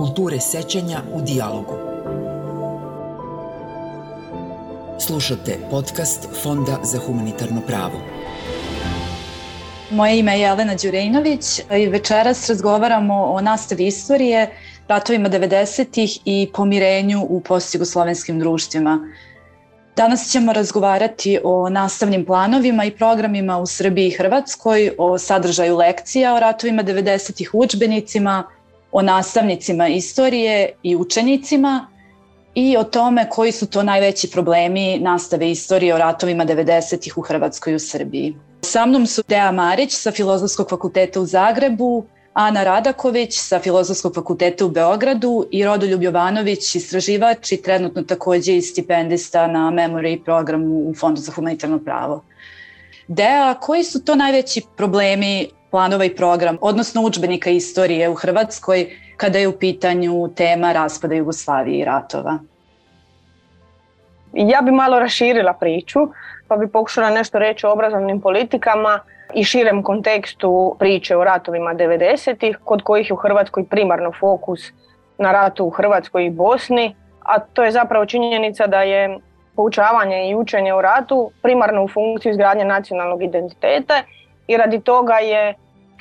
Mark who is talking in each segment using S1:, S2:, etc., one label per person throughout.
S1: kulture sećanja u dijalogu. Slušate podcast Fonda za humanitarno pravo.
S2: Moje ime je Jelena Đurejnović i večeras razgovaramo o nastavi istorije, ratovima 90-ih i pomirenju u postjugoslovenskim društvima. Danas ćemo razgovarati o nastavnim planovima i programima u Srbiji i Hrvatskoj, o sadržaju lekcija o ratovima 90-ih učbenicima, o nastavnicima istorije i učenicima i o tome koji su to najveći problemi nastave istorije o ratovima 90-ih u Hrvatskoj i u Srbiji. Sa mnom su Dea Marić sa Filozofskog fakulteta u Zagrebu, Ana Radaković sa Filozofskog fakulteta u Beogradu i Rodoljub Jovanović, istraživač i trenutno takođe i stipendista na memory programu u Fondu za humanitarno pravo. Dea, koji su to najveći problemi planova i program, odnosno učbenika istorije u Hrvatskoj kada je u pitanju tema raspada Jugoslavije i ratova?
S3: Ja bi malo raširila priču, pa bi pokušala nešto reći o obrazovnim politikama i širem kontekstu priče o ratovima 90-ih, kod kojih je u Hrvatskoj primarno fokus na ratu u Hrvatskoj i Bosni, a to je zapravo činjenica da je poučavanje i učenje o ratu primarno u funkciju izgradnje nacionalnog identiteta i radi toga je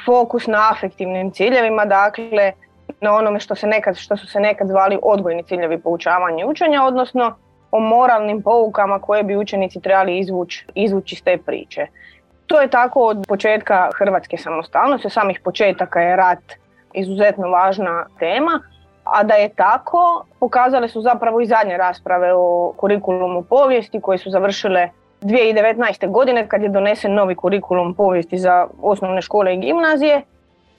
S3: fokus na afektivnim ciljevima, dakle na onome što, se nekad, što su se nekad zvali odgojni ciljevi poučavanja i učenja, odnosno o moralnim poukama koje bi učenici trebali izvući, izvući iz te priče. To je tako od početka Hrvatske samostalnosti, samih početaka je rat izuzetno važna tema, a da je tako pokazale su zapravo i zadnje rasprave o kurikulumu povijesti koje su završile 2019. godine kad je donesen novi kurikulum povijesti za osnovne škole i gimnazije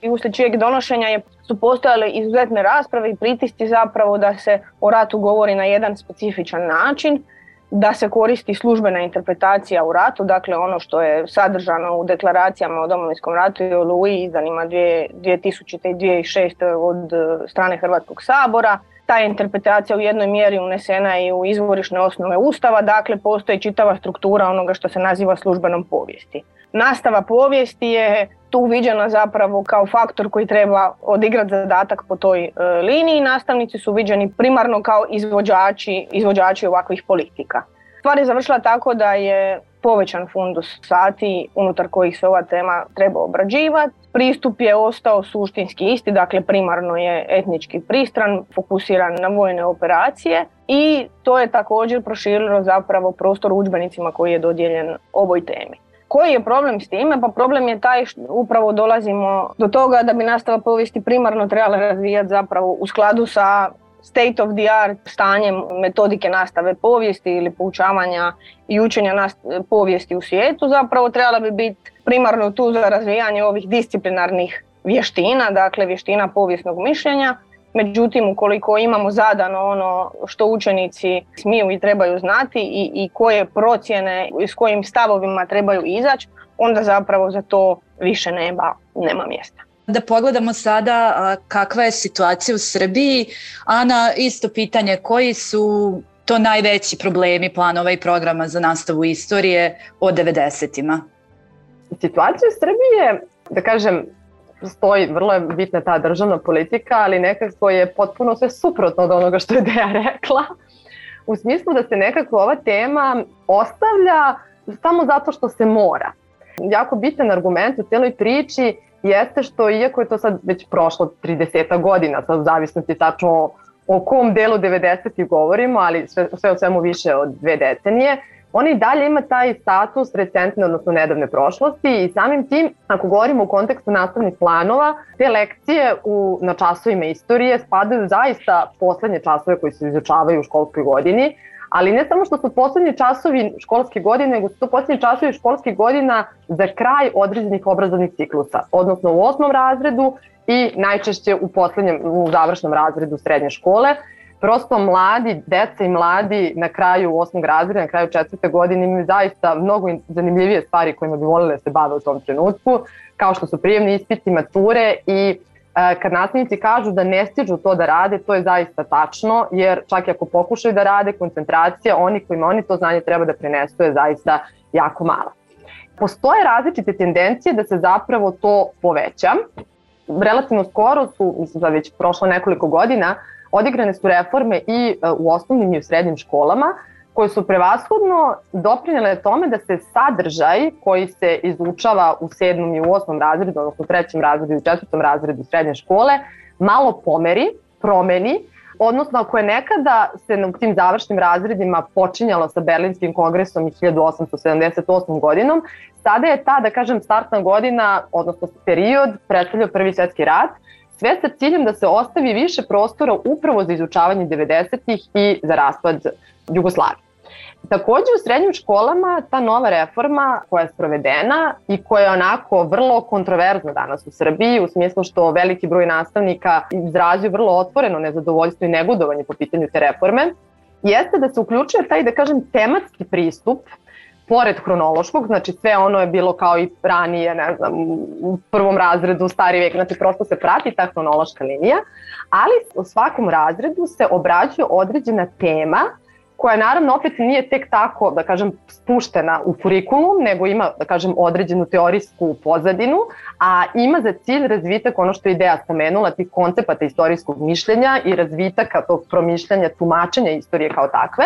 S3: i uslijed čijeg donošenja je, su postojale izuzetne rasprave i pritisci zapravo da se o ratu govori na jedan specifičan način, da se koristi službena interpretacija u ratu, dakle ono što je sadržano u deklaracijama o domovinskom ratu i o Luji izdanima 2000. i 2006. od strane Hrvatskog sabora, ta interpretacija u jednoj mjeri unesena i u izvorišne osnove Ustava, dakle postoji čitava struktura onoga što se naziva službenom povijesti. Nastava povijesti je tu viđena zapravo kao faktor koji treba odigrati zadatak po toj e, liniji. Nastavnici su viđeni primarno kao izvođači, izvođači ovakvih politika. Stvar je završila tako da je povećan fundus sati unutar kojih se ova tema treba obrađivati. Pristup je ostao suštinski isti, dakle primarno je etnički pristran, fokusiran na vojne operacije i to je također proširilo zapravo prostor udžbenicima koji je dodijeljen ovoj temi. Koji je problem s time? Pa problem je taj što upravo dolazimo do toga da bi nastava povijesti primarno trebala razvijati zapravo u skladu sa state of the art stanjem metodike nastave povijesti ili poučavanja i učenja povijesti u svijetu zapravo trebala bi biti primarno tu za razvijanje ovih disciplinarnih vještina, dakle vještina povijesnog mišljenja. Međutim, ukoliko imamo zadano ono što učenici smiju i trebaju znati i, i koje procjene i s kojim stavovima trebaju izaći, onda zapravo za to više nema, nema mjesta.
S2: Da pogledamo sada kakva je situacija u Srbiji. Ana, isto pitanje, koji su to najveći problemi planova i programa za nastavu istorije od 90-ima?
S4: Situacija u Srbiji je, da kažem, stoji, vrlo je bitna ta državna politika, ali nekako je potpuno sve suprotno od onoga što je Deja rekla. U smislu da se nekako ova tema ostavlja samo zato što se mora. Jako bitan argument u celoj priči jeste što iako je to sad već prošlo 30 godina, sad u zavisnosti tačno o kom delu 90. govorimo, ali sve, sve o svemu više od dve decenije, on i dalje ima taj status recentne, odnosno nedavne prošlosti i samim tim, ako govorimo u kontekstu nastavnih planova, te lekcije u, na časovima istorije spadaju zaista poslednje časove koji se izučavaju u školskoj godini, ali ne samo što su poslednji časovi školske godine, nego su to poslednji časovi školskih godina za kraj određenih obrazovnih ciklusa, odnosno u osmom razredu i najčešće u poslednjem, u završnom razredu srednje škole. Prosto mladi, deca i mladi na kraju osmog razreda, na kraju četvrte godine imaju zaista mnogo zanimljivije stvari kojima bi volili da se bave u tom trenutku, kao što su prijemni ispiti, mature i kad nastavnici kažu da ne stižu to da rade, to je zaista tačno, jer čak i ako pokušaju da rade, koncentracija, oni kojima oni to znanje treba da prenesu je zaista jako mala. Postoje različite tendencije da se zapravo to poveća relativno skoro su, mislim da već prošlo nekoliko godina, odigrane su reforme i e, u osnovnim i u srednjim školama, koje su prevashodno doprinjele tome da se sadržaj koji se izučava u sedmom i u osmom razredu, odnosno u trećem razredu i u četvrtom razredu srednje škole, malo pomeri, promeni, odnosno ako je nekada se u tim završnim razredima počinjalo sa Berlinskim kongresom i 1878. godinom, sada je ta, da kažem, startna godina, odnosno period, predstavljao Prvi svetski rat, sve sa ciljem da se ostavi više prostora upravo za izučavanje 90-ih i za raspad Jugoslavije. Takođe u srednjim školama ta nova reforma koja je sprovedena i koja je onako vrlo kontroverzna danas u Srbiji u smislu što veliki broj nastavnika izrazio vrlo otvoreno nezadovoljstvo i negodovanje po pitanju te reforme, jeste da se uključuje taj, da kažem, tematski pristup pored hronološkog, znači sve ono je bilo kao i ranije, ne znam, u prvom razredu, stari vek, znači prosto se prati ta hronološka linija, ali u svakom razredu se obrađuje određena tema koja naravno opet nije tek tako, da kažem, spuštena u kurikulum, nego ima, da kažem, određenu teorijsku pozadinu, a ima za cilj razvitak ono što je ideja spomenula, tih koncepata istorijskog mišljenja i razvitaka tog promišljanja, tumačenja istorije kao takve,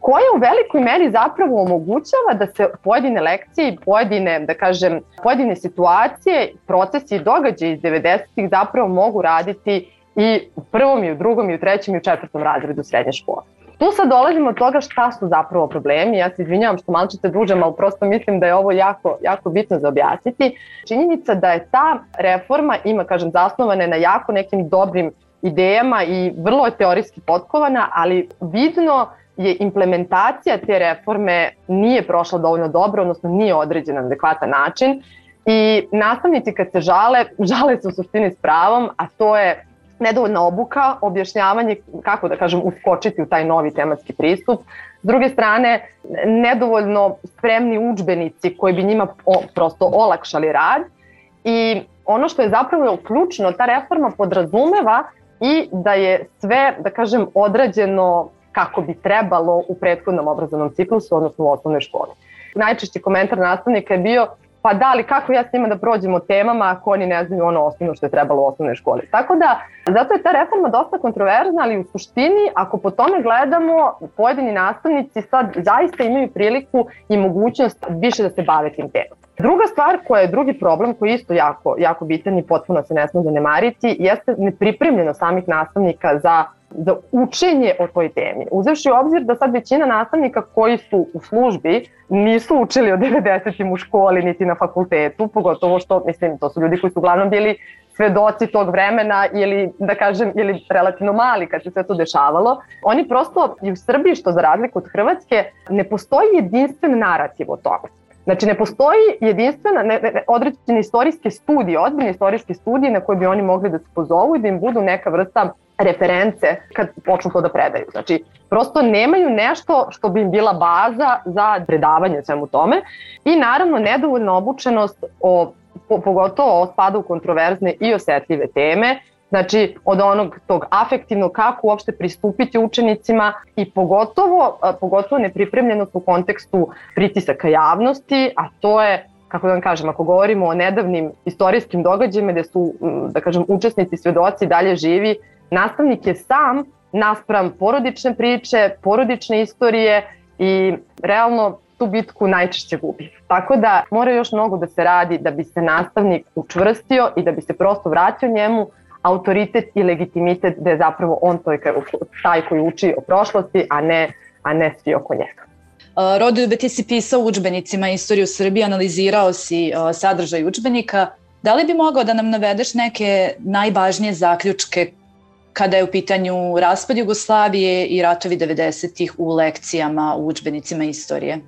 S4: koja u velikoj meri zapravo omogućava da se pojedine lekcije i pojedine, da kažem, pojedine situacije, procesi i događaje iz 90-ih zapravo mogu raditi i u prvom, i u drugom, i u trećem, i u četvrtom razredu srednje škole. Tu sad dolazimo od toga šta su zapravo problemi. Ja se izvinjavam što malo ćete dužem, ali prosto mislim da je ovo jako, jako bitno za objasniti. Činjenica da je ta reforma ima, kažem, zasnovane na jako nekim dobrim idejama i vrlo je teorijski potkovana, ali vidno je implementacija te reforme nije prošla dovoljno dobro, odnosno nije određena na adekvatan način i nastavnici kad se žale, žale se u suštini s pravom, a to je nedovoljna obuka, objašnjavanje kako da kažem uskočiti u taj novi tematski pristup. S druge strane, nedovoljno spremni učbenici koji bi njima o, prosto olakšali rad i ono što je zapravo ključno, ta reforma podrazumeva i da je sve, da kažem, odrađeno kako bi trebalo u prethodnom obrazovnom ciklusu, odnosno u osnovnoj školi. Najčešći komentar nastavnika je bio pa da, ali kako ja s njima da prođemo temama ako oni ne znaju ono osnovno što je trebalo u osnovnoj školi. Tako da, zato je ta reforma dosta kontroverzna, ali u suštini, ako po tome gledamo, pojedini nastavnici sad zaista imaju priliku i mogućnost više da se bave tim temom. Druga stvar koja je drugi problem koji je isto jako, jako bitan i potpuno se ne smije zanemariti jeste nepripremljeno samih nastavnika za za učenje o toj temi. Uzevši u obzir da sad većina nastavnika koji su u službi nisu učili o 90. u školi niti na fakultetu, pogotovo što, mislim, to su ljudi koji su uglavnom bili svedoci tog vremena ili, da kažem, ili relativno mali kad se sve to dešavalo. Oni prosto i u Srbiji, što za razliku od Hrvatske, ne postoji jedinstven narativ o tome. Znači ne postoji jedinstvena, ne, ne, određene istorijske studije, ozbiljne istorijske studije na koje bi oni mogli da se pozovu i da im budu neka vrsta reference kad počnu to da predaju. Znači, prosto nemaju nešto što bi im bila baza za predavanje svemu tome i naravno nedovoljna obučenost o, po, pogotovo o spada u kontroverzne i osetljive teme, Znači, od onog tog afektivnog kako uopšte pristupiti učenicima i pogotovo, pogotovo nepripremljenost u kontekstu pritisaka javnosti, a to je kako da vam kažem, ako govorimo o nedavnim istorijskim događajima gde su, da kažem, učesnici, svedoci dalje živi, nastavnik je sam naspram porodične priče, porodične istorije i realno tu bitku najčešće gubi. Tako da mora još mnogo da se radi da bi se nastavnik učvrstio i da bi se prosto vratio njemu autoritet i legitimitet da je zapravo on taj koji uči o prošlosti, a ne, a ne svi oko njega.
S2: Rodoljube, ti si pisao učbenicima istoriju Srbije, analizirao si sadržaj učbenika. Da li bi mogao da nam navedeš neke najvažnije zaključke kada je u pitanju raspad Jugoslavije i ratovi 90-ih u lekcijama u učbenicima istorije?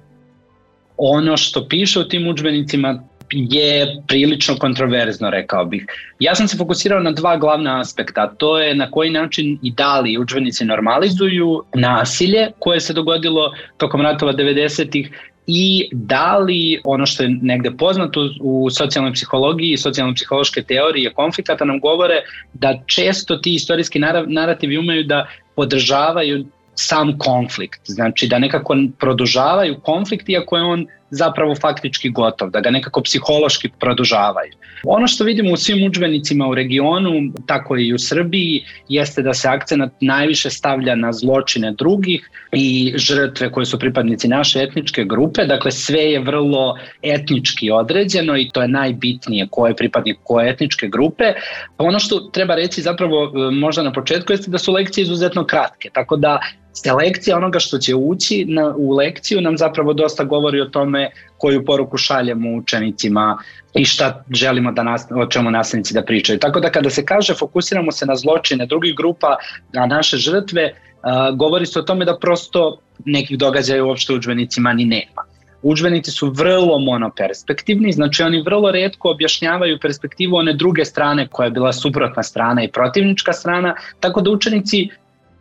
S5: Ono što piše u tim učbenicima je prilično kontroverzno, rekao bih. Ja sam se fokusirao na dva glavna aspekta, to je na koji način i da li učbenici normalizuju nasilje koje se dogodilo tokom ratova 90-ih i da li ono što je negde poznato u socijalnoj psihologiji i socijalno-psihološke teorije konflikata nam govore da često ti istorijski narativi umeju da podržavaju sam konflikt, znači da nekako produžavaju konflikt iako je on zapravo faktički gotov, da ga nekako psihološki produžavaju. Ono što vidimo u svim učbenicima u regionu, tako i u Srbiji, jeste da se akcenat najviše stavlja na zločine drugih i žrtve koje su pripadnici naše etničke grupe, dakle sve je vrlo etnički određeno i to je najbitnije ko je pripadnik koje etničke grupe. Ono što treba reći zapravo e, možda na početku jeste da su lekcije izuzetno kratke, tako da selekcija onoga što će ući na, u lekciju nam zapravo dosta govori o tome koju poruku šaljemo učenicima i šta želimo da nas, o čemu nastavnici da pričaju. Tako da kada se kaže fokusiramo se na zločine drugih grupa, na naše žrtve, uh, govori se o tome da prosto nekih događaja uopšte u učbenicima ni nema. Učbenici su vrlo monoperspektivni, znači oni vrlo redko objašnjavaju perspektivu one druge strane koja je bila suprotna strana i protivnička strana, tako da učenici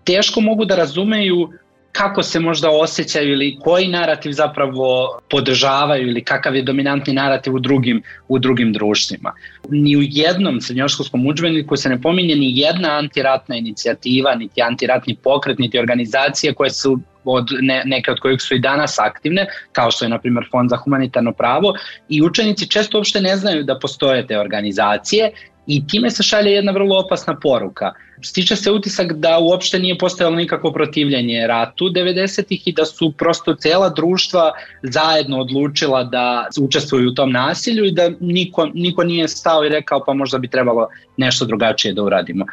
S5: teško mogu da razumeju kako se možda osjećaju ili koji narativ zapravo podržavaju ili kakav je dominantni narativ u drugim, u drugim društvima. Ni u jednom srednjoškolskom učbeniku se ne pominje ni jedna antiratna inicijativa, niti antiratni pokret, niti organizacije koje su od ne, neke od kojih su i danas aktivne, kao što je na primjer Fond za humanitarno pravo i učenici često uopšte ne znaju da postoje te organizacije i time se šalje jedna vrlo opasna poruka. Stiče se utisak da uopšte nije postojalo nikakvo protivljenje ratu 90-ih i da su prosto cela društva zajedno odlučila da učestvuju u tom nasilju i da niko, niko nije stao i rekao pa možda bi trebalo nešto drugačije da uradimo.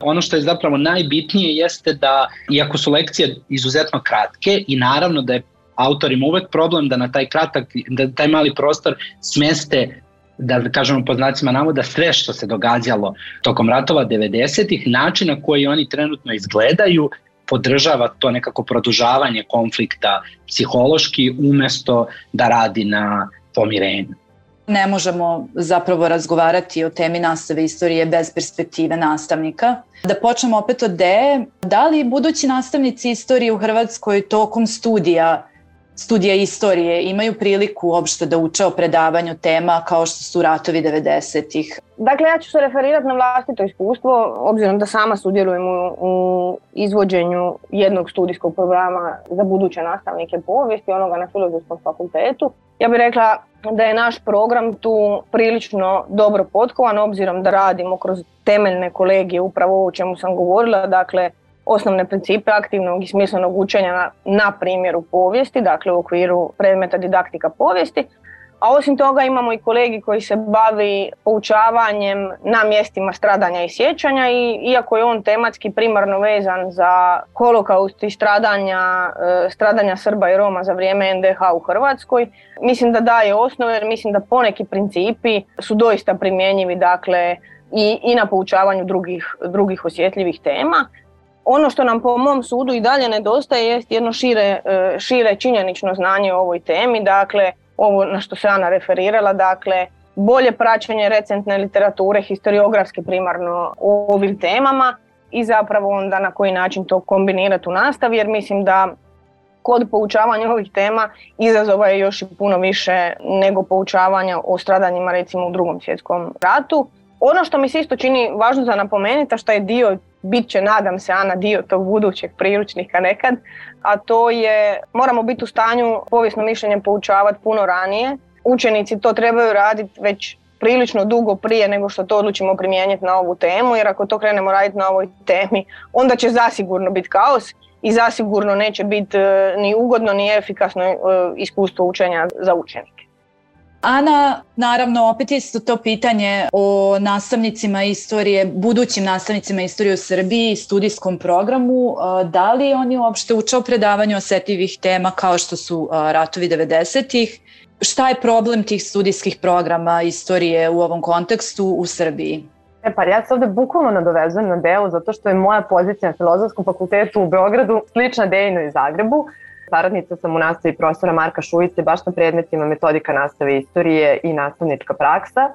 S5: Ono što je zapravo najbitnije jeste da, iako su lekcije izuzetno kratke i naravno da je autorima uvek problem da na taj kratak, da taj mali prostor smeste da kažemo po znacima navoda sve što se događalo tokom ratova 90-ih, način na koji oni trenutno izgledaju podržava to nekako produžavanje konflikta psihološki umesto da radi na pomirenju.
S2: Ne možemo zapravo razgovarati o temi nastave istorije bez perspektive nastavnika. Da počnemo opet od D. Da li budući nastavnici istorije u Hrvatskoj tokom studija studija istorije imaju priliku uopšte da uče o predavanju tema kao što su ratovi 90-ih?
S3: Dakle, ja ću se referirati na vlastito iskustvo, obzirom da sama sudjelujem u, u izvođenju jednog studijskog programa za buduće nastavnike povijesti, onoga na Filozofskom fakultetu. Ja bih rekla da je naš program tu prilično dobro potkovan, obzirom da radimo kroz temeljne kolegije upravo o čemu sam govorila, dakle osnovne principe aktivnog i smislenog učenja na, na primjeru povijesti, dakle u okviru predmeta didaktika povijesti. A osim toga imamo i kolegi koji se bavi poučavanjem na mjestima stradanja i sjećanja i iako je on tematski primarno vezan za holokaust i stradanja, e, stradanja Srba i Roma za vrijeme NDH u Hrvatskoj, mislim da daje osnove jer mislim da poneki principi su doista primjenjivi dakle i, i na poučavanju drugih, drugih osjetljivih tema. Ono što nam po mom sudu i dalje nedostaje jest jedno šire, e, šire činjenično znanje o ovoj temi, dakle ovo na što se Ana referirala, dakle bolje praćenje recentne literature, historiografske primarno o ovim temama i zapravo onda na koji način to kombinirati u nastavi jer mislim da kod poučavanja ovih tema izazova je još i puno više nego poučavanja o stradanjima recimo u drugom svjetskom ratu. Ono što mi se isto čini važno za napomenuti, a što je dio bit će, nadam se, Ana, dio tog budućeg priručnika nekad, a to je, moramo biti u stanju povijesno mišljenje poučavati puno ranije. Učenici to trebaju raditi već prilično dugo prije nego što to odlučimo primijeniti na ovu temu, jer ako to krenemo raditi na ovoj temi, onda će zasigurno biti kaos i zasigurno neće biti e, ni ugodno ni efikasno e, iskustvo učenja za učenike.
S2: Ana, naravno, opet isto to pitanje o nastavnicima istorije, budućim nastavnicima istorije u Srbiji, studijskom programu. Da li oni uopšte uče o predavanju osetljivih tema kao što su ratovi 90-ih? Šta je problem tih studijskih programa istorije u ovom kontekstu u Srbiji?
S4: E pa ja se ovde bukvalno nadovezujem na deo zato što je moja pozicija na Filozofskom fakultetu u Beogradu slična Dejno i Zagrebu. Saradnica sam u nastavi profesora Marka Šujice baš na predmetima metodika nastave istorije i nastavnička praksa.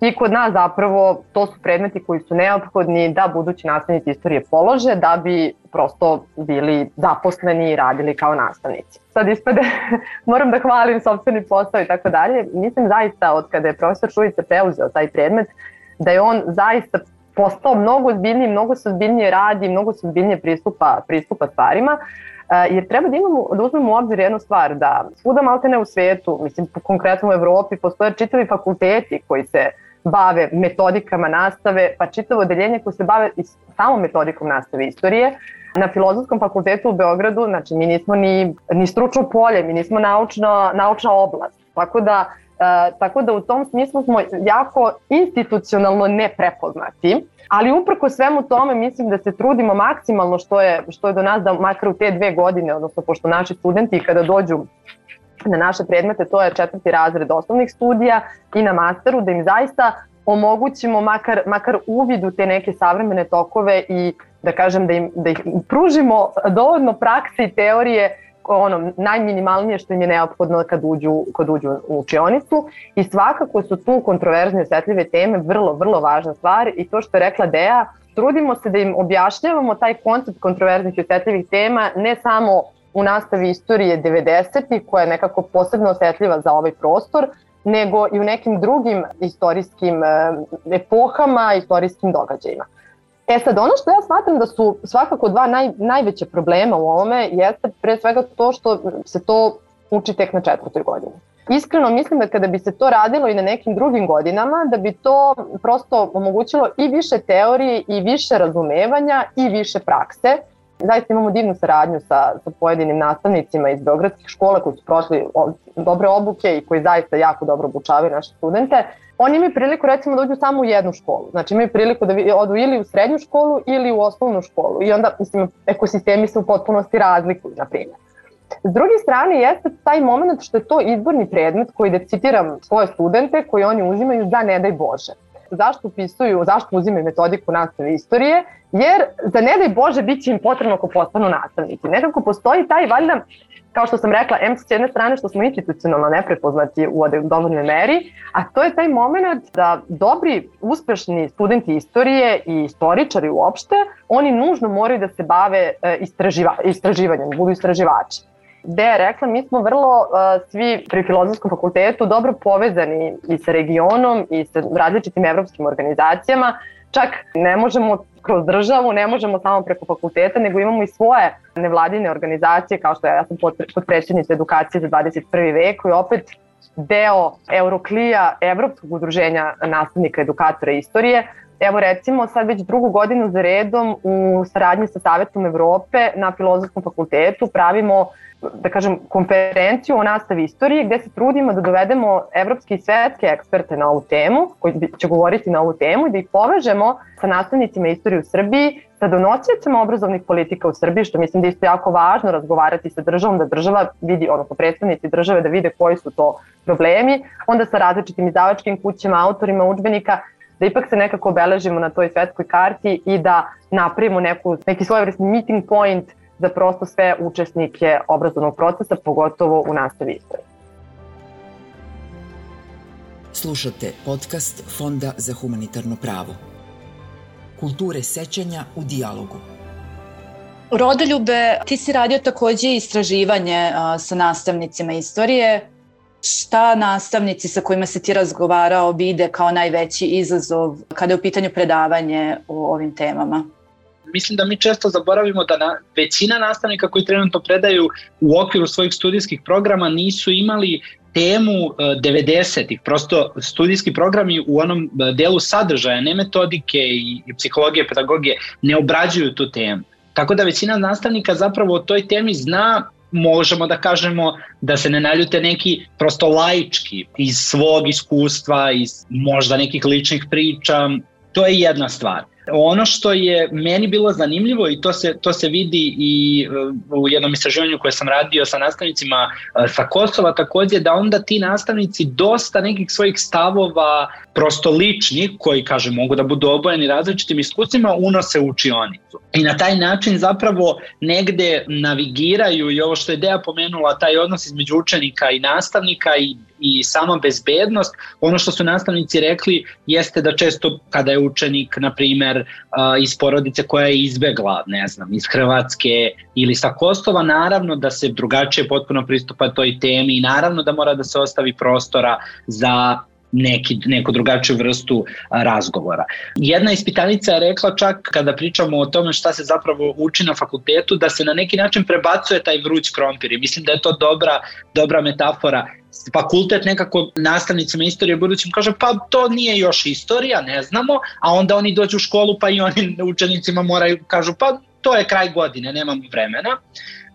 S4: I kod nas zapravo to su predmeti koji su neophodni da budući nastavnici istorije polože da bi prosto bili zaposleni i radili kao nastavnici. Sad ispade, moram da hvalim sobstveni posao i tako dalje. Mislim zaista od kada je profesor Šujica preuzeo taj predmet da je on zaista postao mnogo ozbiljniji, mnogo se ozbiljnije radi, mnogo se ozbiljnije pristupa, pristupa stvarima. Jer treba da, imamo, da uzmemo u obzir jednu stvar, da svuda maltene u svetu, mislim konkretno u Evropi, postoje čitavi fakulteti koji se bave metodikama nastave, pa čitavo odeljenje koje se bave samo metodikom nastave istorije. Na Filozofskom fakultetu u Beogradu, znači mi nismo ni, ni stručno polje, mi nismo naučna, naučna oblast. Tako da, e, tako da u tom smislu smo jako institucionalno neprepoznati. Ali uprko svemu tome mislim da se trudimo maksimalno što je, što je do nas da makar u te dve godine, odnosno pošto naši studenti kada dođu na naše predmete, to je četvrti razred osnovnih studija i na masteru, da im zaista omogućimo makar, makar uvid u te neke savremene tokove i da kažem da im, da ih pružimo dovoljno prakse i teorije ono najminimalnije što im je neophodno kad uđu, kad uđu u učionicu i svakako su tu kontroverzne i osetljive teme vrlo, vrlo važna stvar i to što je rekla Deja, trudimo se da im objašnjavamo taj koncept kontroverznih i osetljivih tema ne samo u nastavi istorije 90-ih koja je nekako posebno osetljiva za ovaj prostor, nego i u nekim drugim istorijskim eh, epohama, istorijskim događajima. E sad, ono što ja smatram da su svakako dva naj, najveće problema u ovome jeste pre svega to što se to uči tek na četvrtoj godini. Iskreno mislim da kada bi se to radilo i na nekim drugim godinama, da bi to prosto omogućilo i više teorije i više razumevanja i više prakse, zaista imamo divnu saradnju sa, sa pojedinim nastavnicima iz Beogradskih škola koji su prošli dobre obuke i koji zaista jako dobro obučavaju naše studente. Oni imaju priliku recimo da uđu samo u jednu školu. Znači imaju priliku da odu ili u srednju školu ili u osnovnu školu. I onda, mislim, ekosistemi se u potpunosti razlikuju, na primjer. S druge strane jeste taj moment što je to izborni predmet koji da citiram svoje studente koji oni uzimaju za ne daj Bože zašto upisuju, zašto uzimaju metodiku nastave istorije, jer za ne daj Bože bit će im potrebno ako postanu nastavnici. Nekako postoji taj, valjda, kao što sam rekla, M s jedne strane što smo institucionalno neprepoznati u dovoljnoj meri, a to je taj moment da dobri, uspešni studenti istorije i istoričari uopšte, oni nužno moraju da se bave e, istraživa, istraživanjem, budu istraživači gde je rekla mi smo vrlo uh, svi pri filozofskom fakultetu dobro povezani i sa regionom i sa različitim evropskim organizacijama. Čak ne možemo kroz državu, ne možemo samo preko fakulteta, nego imamo i svoje nevladine organizacije, kao što ja, ja sam podpredsjednica edukacije za 21. vek, koji opet deo Euroklija, Evropskog udruženja nastavnika, edukatora istorije. Evo recimo sad već drugu godinu za redom u saradnji sa Savetom Evrope na Filozofskom fakultetu pravimo da kažem, konferenciju o nastavi istorije gde se trudimo da dovedemo evropske i svetske eksperte na ovu temu, koji će govoriti na ovu temu i da ih povežemo sa nastavnicima istorije u Srbiji, sa donosiocima obrazovnih politika u Srbiji, što mislim da je isto jako važno razgovarati sa državom, da država vidi, odnosno predstavnici države da vide koji su to problemi, onda sa različitim izdavačkim kućama, autorima učbenika, da ipak se nekako obeležimo na toj svetskoj karti i da napravimo neku, neki svojevrsni meeting point za prosto sve učesnike obrazovnog procesa, pogotovo u nastavi istorije.
S1: Slušate podcast Fonda za humanitarno pravo. Kulture sećanja u dijalogu.
S2: Rodoljube, ti si radio takođe istraživanje a, sa nastavnicima istorije. Šta nastavnici sa kojima se ti razgovarao vide kao najveći izazov kada je u pitanju predavanje o ovim temama?
S5: Mislim da mi često zaboravimo da na, većina nastavnika koji trenutno predaju u okviru svojih studijskih programa nisu imali temu 90-ih, e, prosto studijski programi u onom e, delu sadržaja, ne metodike i, psihologije, pedagogije, ne obrađuju tu temu. Tako da većina nastavnika zapravo o toj temi zna možemo da kažemo da se ne naljute neki prosto laički iz svog iskustva, iz možda nekih ličnih priča, to je jedna stvar. Ono što je meni bilo zanimljivo i to se, to se vidi i uh, u jednom istraživanju koje sam radio sa nastavnicima uh, sa Kosova takođe da onda ti nastavnici dosta nekih svojih stavova prosto lični koji kaže mogu da budu obojeni različitim iskustvima unose u učionicu. I na taj način zapravo negde navigiraju i ovo što je Deja pomenula taj odnos između učenika i nastavnika i i sama bezbednost. Ono što su nastavnici rekli jeste da često kada je učenik, na primer, iz porodice koja je izbegla, ne znam, iz Hrvatske ili sa Kosova, naravno da se drugačije potpuno pristupa toj temi i naravno da mora da se ostavi prostora za neki, neku drugačiju vrstu razgovora. Jedna ispitanica je rekla čak kada pričamo o tome šta se zapravo uči na fakultetu, da se na neki način prebacuje taj vruć krompir i mislim da je to dobra, dobra metafora fakultet nekako nastavnicima istorije budućim kaže pa to nije još istorija, ne znamo, a onda oni dođu u školu pa i oni učenicima moraju kažu pa to je kraj godine, nemam vremena.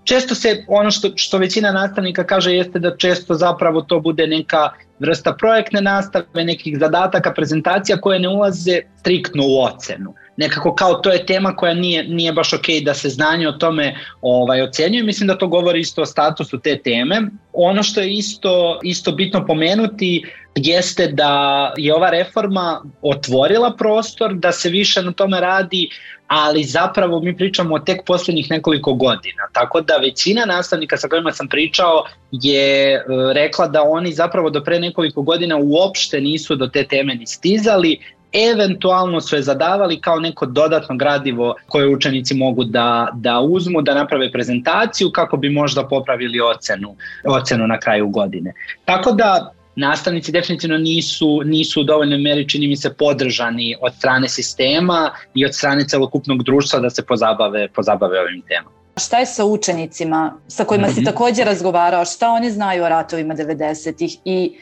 S5: Često se, ono što, što većina nastavnika kaže jeste da često zapravo to bude neka vrsta projektne nastave, nekih zadataka, prezentacija koje ne ulaze striktno u ocenu. Nekako kao to je tema koja nije, nije baš ok da se znanje o tome ovaj, ocenjuje. Mislim da to govori isto o statusu te teme. Ono što je isto, isto bitno pomenuti jeste da je ova reforma otvorila prostor da se više na tome radi, ali zapravo mi pričamo o tek poslednjih nekoliko godina. Tako da većina nastavnika sa kojima sam pričao je e, rekla da oni zapravo do pre nekoliko godina uopšte nisu do te teme ni stizali, eventualno su je zadavali kao neko dodatno gradivo koje učenici mogu da, da uzmu, da naprave prezentaciju kako bi možda popravili ocenu, ocenu na kraju godine. Tako da nastavnici definitivno nisu, nisu u dovoljnoj meri, čini mi se, podržani od strane sistema i od strane celokupnog društva da se pozabave, pozabave ovim temama.
S2: Šta je sa učenicima sa kojima mm -hmm. si mhm. takođe razgovarao? Šta oni znaju o ratovima 90-ih i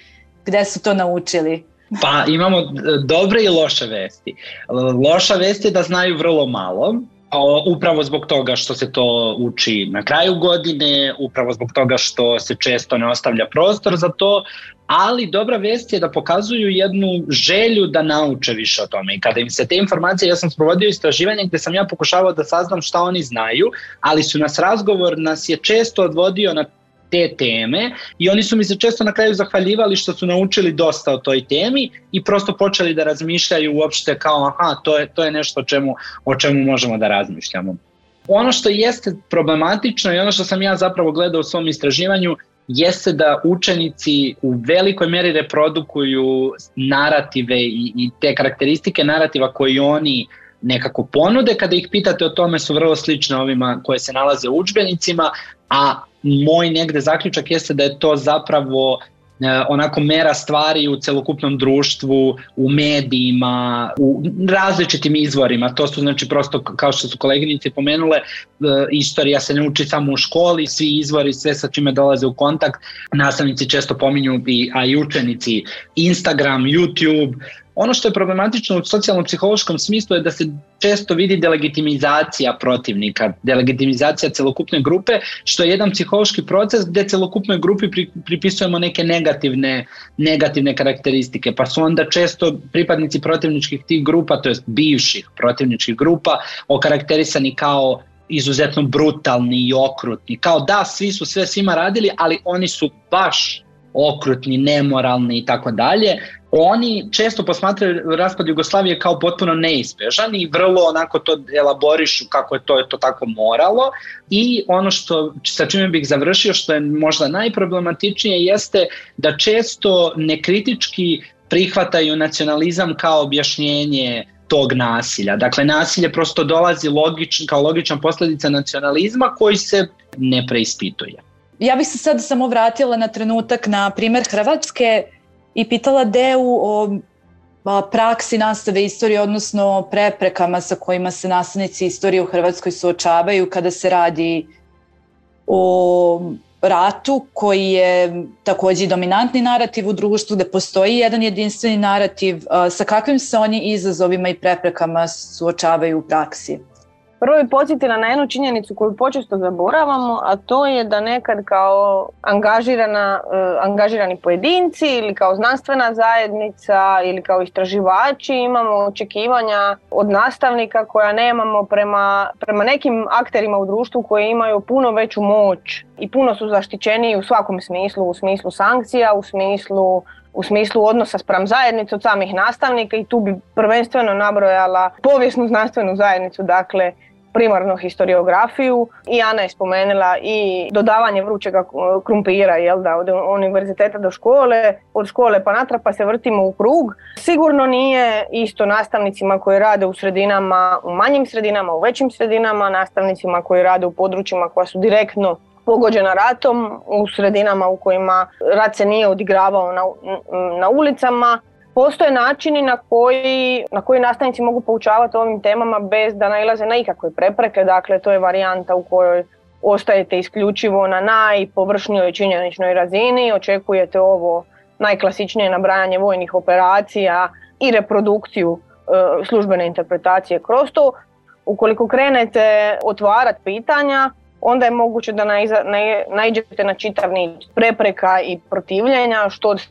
S2: gde su to naučili?
S5: Pa imamo dobre i loše vesti. Loša vest je da znaju vrlo malo, upravo zbog toga što se to uči na kraju godine, upravo zbog toga što se često ne ostavlja prostor za to, ali dobra vest je da pokazuju jednu želju da nauče više o tome. I kada im se te informacije, ja sam sprovodio istraživanje gde sam ja pokušavao da saznam šta oni znaju, ali su nas razgovor nas je često odvodio na te teme i oni su mi se često na kraju zahvaljivali što su naučili dosta o toj temi i prosto počeli da razmišljaju uopšte kao aha, to je, to je nešto o čemu, o čemu možemo da razmišljamo. Ono što jeste problematično i ono što sam ja zapravo gledao u svom istraživanju jeste da učenici u velikoj meri reprodukuju narative i, i te karakteristike narativa koji oni nekako ponude, kada ih pitate o tome su vrlo slične ovima koje se nalaze u učbenicima, a moj negde zaključak jeste da je to zapravo e, onako mera stvari u celokupnom društvu, u medijima, u različitim izvorima. To su znači prosto kao što su koleginice pomenule, e, istorija se ne uči samo u školi, svi izvori, sve sa čime dolaze u kontakt, nastavnici često pominju i, a i učenici Instagram, YouTube, Ono što je problematično u socijalno-psihološkom smislu je da se često vidi delegitimizacija protivnika, delegitimizacija celokupne grupe, što je jedan psihološki proces gde celokupnoj grupi pri, pripisujemo neke negativne, negativne karakteristike, pa su onda često pripadnici protivničkih tih grupa, to jest bivših protivničkih grupa, okarakterisani kao izuzetno brutalni i okrutni. Kao da, svi su sve svima radili, ali oni su baš okrutni, nemoralni i tako dalje, oni često posmatraju raspad Jugoslavije kao potpuno neizbežan i vrlo onako to elaborišu kako je to, je to tako moralo i ono što sa čime bih završio što je možda najproblematičnije jeste da često nekritički prihvataju nacionalizam kao objašnjenje tog nasilja. Dakle, nasilje prosto dolazi logič, kao logična posledica nacionalizma koji se ne preispituje.
S2: Ja bih se sad samo vratila na trenutak na primer Hrvatske i pitala Deu o praksi nastave istorije, odnosno preprekama sa kojima se nastavnici istorije u Hrvatskoj suočavaju kada se radi o ratu koji je takođe dominantni narativ u društvu gde postoji jedan jedinstveni narativ sa kakvim se oni izazovima i preprekama suočavaju u praksi.
S3: Prvo je podsjetila na jednu činjenicu koju počesto zaboravamo, a to je da nekad kao angažirana, uh, angažirani pojedinci ili kao znanstvena zajednica ili kao istraživači imamo očekivanja od nastavnika koja nemamo prema, prema nekim akterima u društvu koji imaju puno veću moć i puno su zaštićeniji u svakom smislu, u smislu sankcija, u smislu u smislu odnosa sprem zajednice od samih nastavnika i tu bi prvenstveno nabrojala povijesnu znanstvenu zajednicu, dakle primarno historiografiju i Ana je spomenula i dodavanje vrućega krumpira jel da, od univerziteta do škole, od škole pa natrag pa se vrtimo u krug. Sigurno nije isto nastavnicima koji rade u sredinama, u manjim sredinama, u većim sredinama, nastavnicima koji rade u područjima koja su direktno pogođena ratom u sredinama u kojima rat se nije odigravao na, na ulicama. Postoje načini na koji, na koji nastavnici mogu poučavati ovim temama bez da nailaze na ikakve prepreke. Dakle, to je varijanta u kojoj ostajete isključivo na najpovršnijoj činjeničnoj razini, očekujete ovo najklasičnije nabrajanje vojnih operacija i reprodukciju e, službene interpretacije kroz to. Ukoliko krenete otvarati pitanja, onda je moguće da naiđete na čitav niz prepreka i protivljenja, što od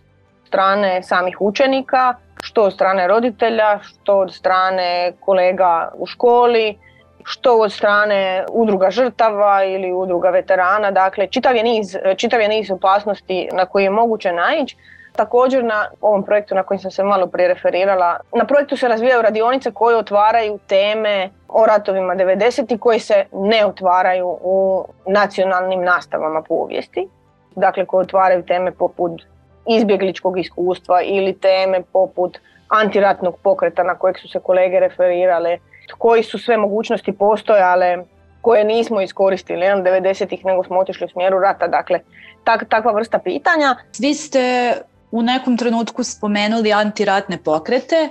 S3: strane samih učenika, što od strane roditelja, što od strane kolega u školi, što od strane udruga žrtava ili udruga veterana, dakle čitav je niz, čitav je niz opasnosti na koje je moguće naići. Također na ovom projektu na kojem sam se malo prije referirala, na projektu se razvijaju radionice koje otvaraju teme o ratovima 90. koji se ne otvaraju u nacionalnim nastavama povijesti. Dakle, koje otvaraju teme poput izbjegličkog iskustva ili teme poput antiratnog pokreta na kojeg su se kolege referirale, koji su sve mogućnosti postojale koje nismo iskoristili jedan 90-ih nego smo otišli u smjeru rata. Dakle, tak, takva vrsta pitanja.
S2: Vi ste u nekom trenutku spomenuli antiratne pokrete.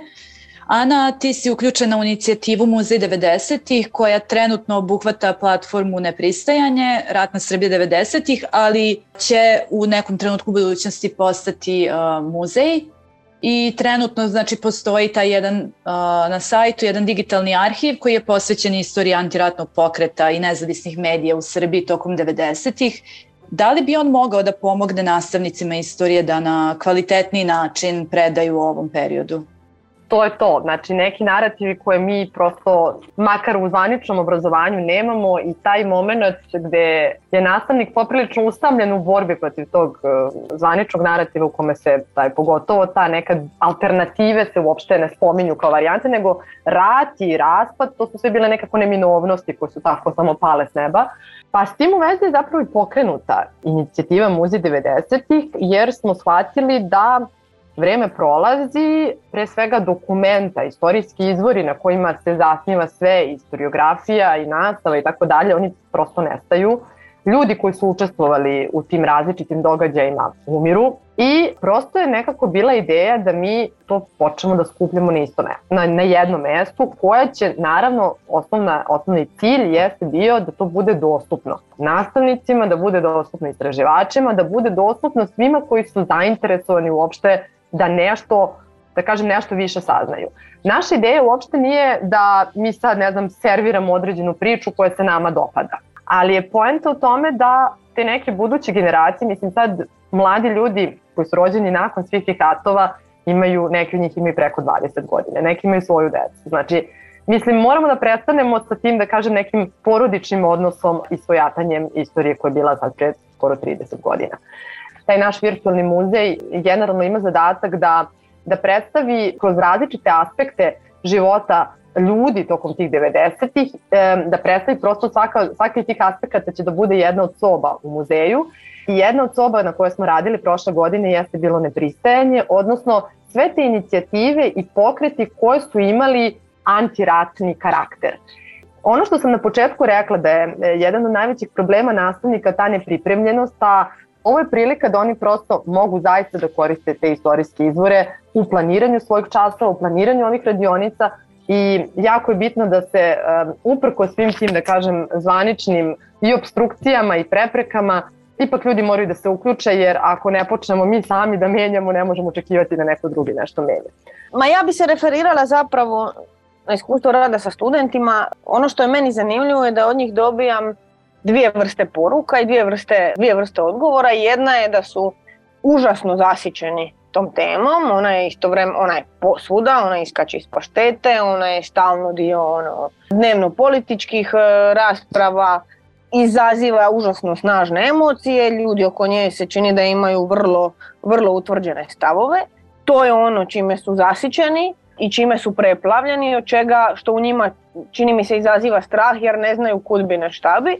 S2: Ana, ti si uključena u inicijativu Muzej 90-ih koja trenutno obuhvata platformu Nepristajanje, Ratna Srbija 90-ih, ali će u nekom trenutku budućnosti postati uh, muzej i trenutno znači postoji taj jedan uh, na sajtu jedan digitalni arhiv koji je posvećen istoriji antiratnog pokreta i nezavisnih medija u Srbiji tokom 90-ih Da li bi on mogao da pomogne nastavnicima istorije da na kvalitetni način predaju u ovom periodu?
S4: To je to, znači neki narativi koje mi prosto, makar u zvaničnom obrazovanju nemamo i taj moment gde je nastavnik poprilično usamljen u borbi protiv tog uh, zvaničnog narativa u kome se, taj, pogotovo ta neka alternative se uopšte ne spominju kao varijante, nego rat i raspad, to su sve bile nekako neminovnosti koje su tako samo pale s neba. Pa s tim u vezi je zapravo i pokrenuta inicijativa Muzi 90-ih jer smo shvatili da vreme prolazi, pre svega dokumenta, istorijski izvori na kojima se zasniva sve, historiografija i nastava i tako dalje, oni prosto nestaju ljudi koji su učestvovali u tim različitim događajima umiru i prosto je nekako bila ideja da mi to počnemo da skupljamo na isto mesto, na, na jednom mestu koja će naravno osnovna, osnovni cilj jeste bio da to bude dostupno nastavnicima, da bude dostupno istraživačima, da bude dostupno svima koji su zainteresovani uopšte da nešto da kažem nešto više saznaju. Naša ideja uopšte nije da mi sad, ne znam, serviramo određenu priču koja se nama dopada ali je poenta u tome da te neke buduće generacije, mislim sad mladi ljudi koji su rođeni nakon svih tih ratova imaju, neki od njih imaju preko 20 godina, neki imaju svoju decu. Znači, mislim, moramo da prestanemo sa tim, da kažem, nekim porodičnim odnosom i svojatanjem istorije koja je bila sad pred skoro 30 godina. Taj naš virtualni muzej generalno ima zadatak da, da predstavi kroz različite aspekte života ljudi tokom tih 90-ih, da predstavi prosto svaka, svaki tih aspekata će da bude jedna od soba u muzeju i jedna od soba na kojoj smo radili prošle godine jeste bilo nepristajanje, odnosno sve te inicijative i pokreti koje su imali antiratni karakter. Ono što sam na početku rekla da je e, jedan od najvećih problema nastavnika ta nepripremljenost, a ovo je prilika da oni prosto mogu zaista da koriste te istorijske izvore u planiranju svojih časova, u planiranju ovih radionica, i jako je bitno da se um, uprko svim tim, da kažem, zvaničnim i obstrukcijama i preprekama, ipak ljudi moraju da se uključe jer ako ne počnemo mi sami da menjamo, ne možemo očekivati da neko drugi nešto menja.
S3: Ma ja bi se referirala zapravo na iskustvo rada sa studentima. Ono što je meni zanimljivo je da od njih dobijam dvije vrste poruka i dvije vrste, dvije vrste odgovora. Jedna je da su užasno zasićeni tom temom, ona je istovremeno, ona je posvuda, ona iskače iz paštete, ona je stalno dio ono, dnevno političkih e, rasprava, izaziva užasno snažne emocije, ljudi oko nje se čini da imaju vrlo, vrlo utvrđene stavove. To je ono čime su zasićeni i čime su preplavljeni, od čega što u njima čini mi se izaziva strah jer ne znaju kud bi na šta bi.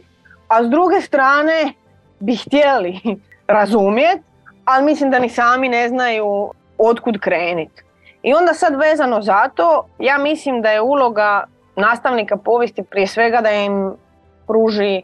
S3: A s druge strane bi htjeli razumjeti ali mislim da ni sami ne znaju otkud kreniti. I onda sad vezano za to, ja mislim da je uloga nastavnika povijesti prije svega da im pruži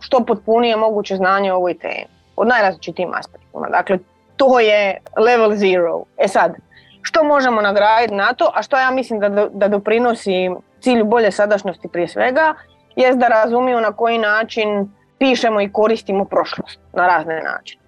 S3: što potpunije moguće znanje o ovoj temi, od najrazličitijim aspektima. Dakle, to je level zero. E sad, što možemo nagraditi na to, a što ja mislim da, da doprinosi cilju bolje sadašnjosti prije svega, je da razumiju na koji način pišemo i koristimo prošlost na razne načine.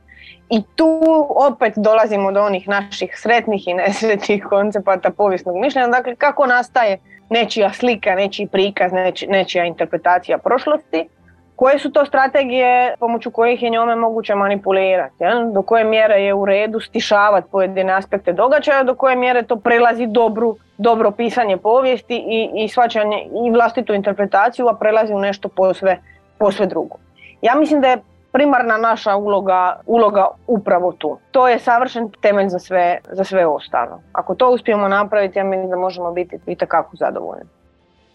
S3: I tu opet dolazimo do onih naših sretnih i nesretnih koncepata povijesnog mišljenja, dakle kako nastaje nečija slika, nečiji prikaz, nečija interpretacija prošlosti, koje su to strategije pomoću kojih je njome moguće manipulirati, do koje mjere je u redu stišavati pojedine aspekte događaja, do koje mjere to prelazi dobru, dobro pisanje povijesti i, i svačanje i vlastitu interpretaciju, a prelazi u nešto posve, posve drugo. Ja mislim da je primarna naša uloga, uloga upravo tu. To je savršen temelj za sve, za sve ostalo. Ako to uspijemo napraviti, ja mislim da možemo biti itekako zadovoljni.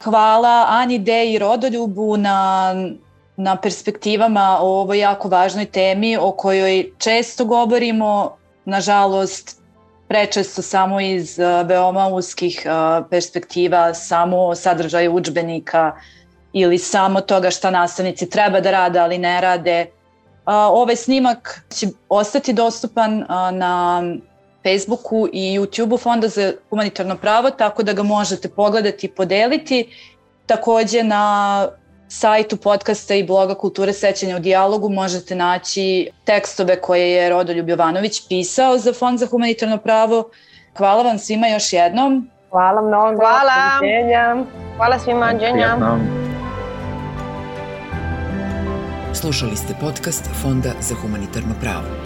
S2: Hvala Ani De i Rodoljubu na, na perspektivama o ovoj jako važnoj temi o kojoj često govorimo, nažalost prečesto samo iz uh, veoma uskih uh, perspektiva, samo o sadržaju učbenika ili samo toga šta nastavnici treba da rade, ali ne rade. Ovaj snimak će ostati dostupan na Facebooku i YouTubeu Fonda za humanitarno pravo, tako da ga možete pogledati i podeliti. Takođe na sajtu podcasta i bloga Kulture sećanja u dijalogu možete naći tekstove koje je Rodoljub Jovanović pisao za Fond za humanitarno pravo. Hvala vam svima još jednom.
S3: Hvala mnogo. Hvala. Hvala svima. Dženja.
S1: Slušali ste podcast Fonda za humanitarno pravo.